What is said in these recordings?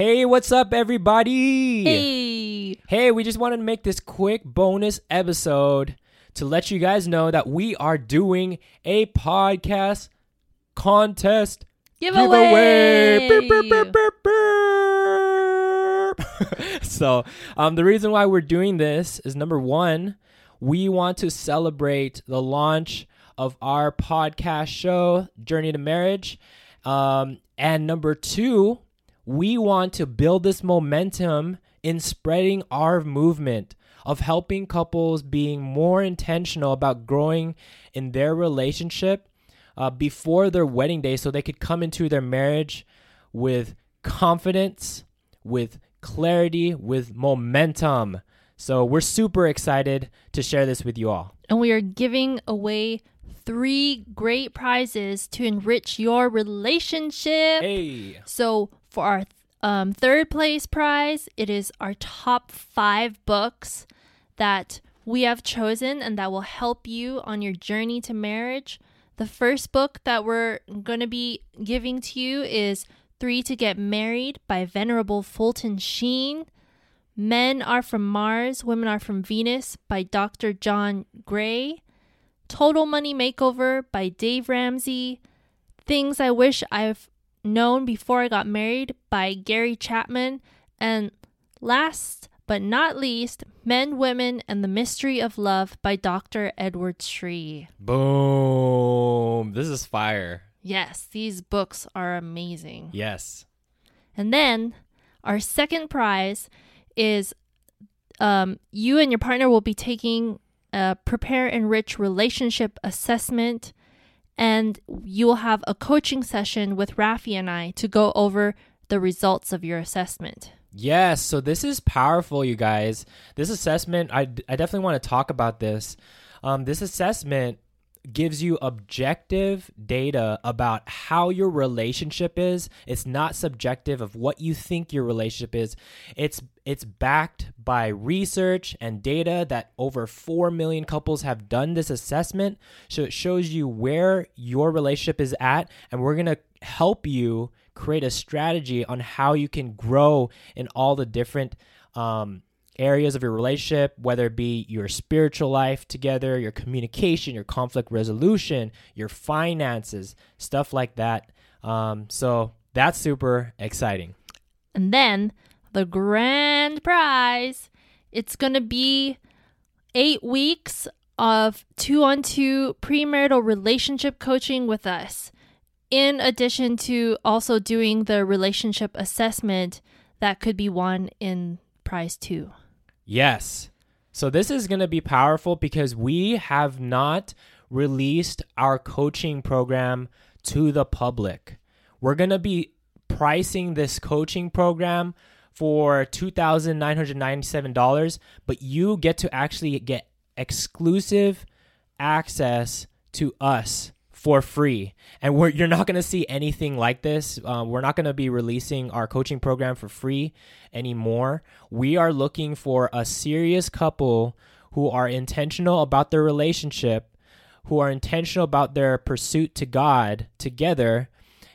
Hey, what's up, everybody? Hey. Hey, we just wanted to make this quick bonus episode to let you guys know that we are doing a podcast contest Giveaway. Burp, burp, burp, burp. so, um, the reason why we're doing this is number one, we want to celebrate the launch of our podcast show, Journey to Marriage. Um, and number two, we want to build this momentum in spreading our movement of helping couples being more intentional about growing in their relationship uh, before their wedding day so they could come into their marriage with confidence, with clarity, with momentum. So we're super excited to share this with you all. And we are giving away three great prizes to enrich your relationship. Hey. So for our um, third place prize, it is our top five books that we have chosen and that will help you on your journey to marriage. The first book that we're going to be giving to you is Three to Get Married by Venerable Fulton Sheen. Men Are From Mars, Women Are From Venus by Dr. John Gray. Total Money Makeover by Dave Ramsey. Things I Wish I've Known Before I Got Married by Gary Chapman. And last but not least, Men, Women, and the Mystery of Love by Dr. Edward Sri. Boom. This is fire. Yes, these books are amazing. Yes. And then our second prize is um, you and your partner will be taking a Prepare Enrich relationship assessment, and you will have a coaching session with Rafi and I to go over the results of your assessment. Yes, so this is powerful, you guys. This assessment, I, I definitely want to talk about this. Um, this assessment gives you objective data about how your relationship is. It's not subjective of what you think your relationship is. It's it's backed by research and data that over 4 million couples have done this assessment. So it shows you where your relationship is at and we're going to help you create a strategy on how you can grow in all the different um, areas of your relationship, whether it be your spiritual life together, your communication, your conflict resolution, your finances, stuff like that. Um, so that's super exciting. And then the grand prize, it's going to be eight weeks of two on two premarital relationship coaching with us, in addition to also doing the relationship assessment that could be won in prize two. Yes. So this is going to be powerful because we have not released our coaching program to the public. We're going to be pricing this coaching program for $2,997, but you get to actually get exclusive access to us for free. And we're, you're not going to see anything like this. Uh, we're not going to be releasing our coaching program for free anymore. We are looking for a serious couple who are intentional about their relationship, who are intentional about their pursuit to God together.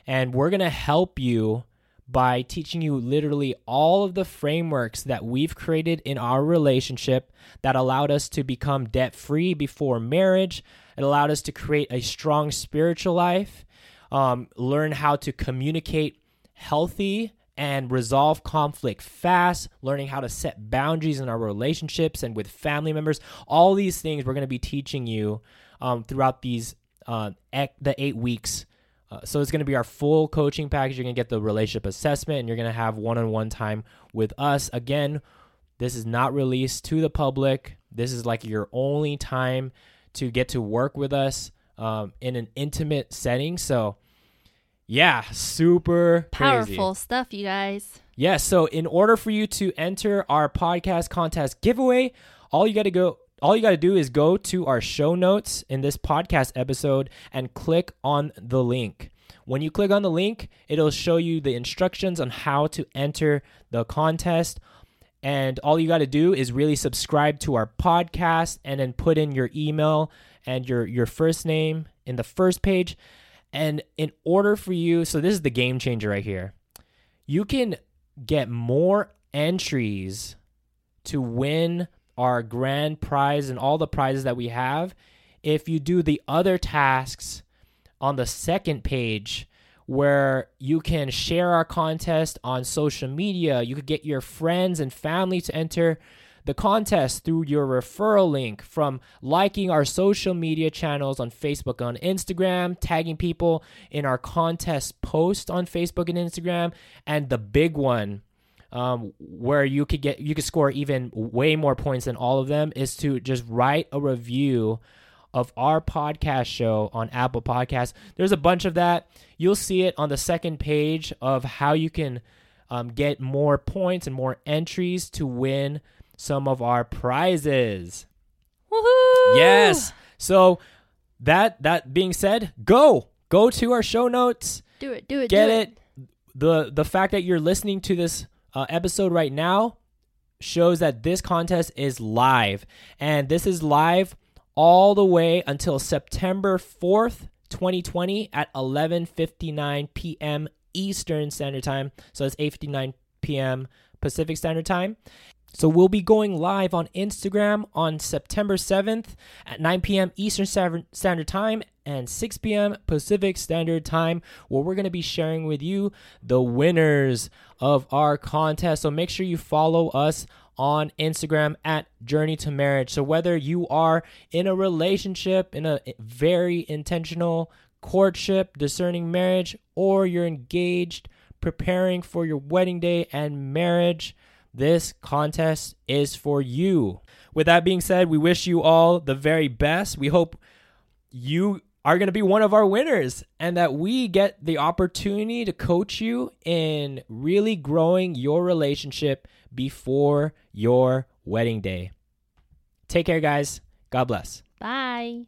And we're going to help you by teaching you literally all of the frameworks that we've created in our relationship that allowed us to become debt free before marriage. It allowed us to create a strong spiritual life, um, learn how to communicate healthy and resolve conflict fast, learning how to set boundaries in our relationships and with family members. All these things we're going to be teaching you um, throughout these uh, the eight weeks uh, so it's going to be our full coaching package. You're going to get the relationship assessment and you're going to have one on one time with us. Again, this is not released to the public. This is like your only time to get to work with us um, in an intimate setting. So, yeah, super Powerful crazy. stuff, you guys. Yeah, so, in order for you to enter our podcast contest giveaway, all you got to go all you got to do is go to our show notes in this podcast episode and click on the link. When you click on the link, it'll show you the instructions on how to enter the contest. And all you got to do is really subscribe to our podcast and then put in your email and your, your first name in the first page. And in order for you, so this is the game changer right here. You can get more entries to win our grand prize and all the prizes that we have if you do the other tasks on the second page where you can share our contest on social media. You could get your friends and family to enter the contest through your referral link from liking our social media channels on Facebook on Instagram, tagging people in our contest post on Facebook and Instagram, and the big one um, where you could get you could score even way more points than all of them is to just write a review of our podcast show on Apple Podcasts. There's a bunch of that. You'll see it on the second page of how you can um, get more points and more entries to win some of our prizes. Woohoo! Yes. So that that being said, go go to our show notes. Do it, do it, Get do it. The the fact that you're listening to this uh, episode right now shows that this contest is live, and this is live all the way until September 4th, 2020 at 11:59 p.m. Eastern Standard Time. So it's 8:59 p.m. Pacific Standard Time. So we'll be going live on Instagram on September 7th at 9 p.m. Eastern Standard Time and 6 p.m. Pacific Standard Time, where we're going to be sharing with you the winners of our contest. So make sure you follow us on Instagram at Journey to Marriage. So whether you are in a relationship, in a very intentional courtship, discerning marriage, or you're engaged, preparing for your wedding day and marriage, this contest is for you. With that being said, we wish you all the very best. We hope you are going to be one of our winners and that we get the opportunity to coach you in really growing your relationship before your wedding day. Take care, guys. God bless. Bye.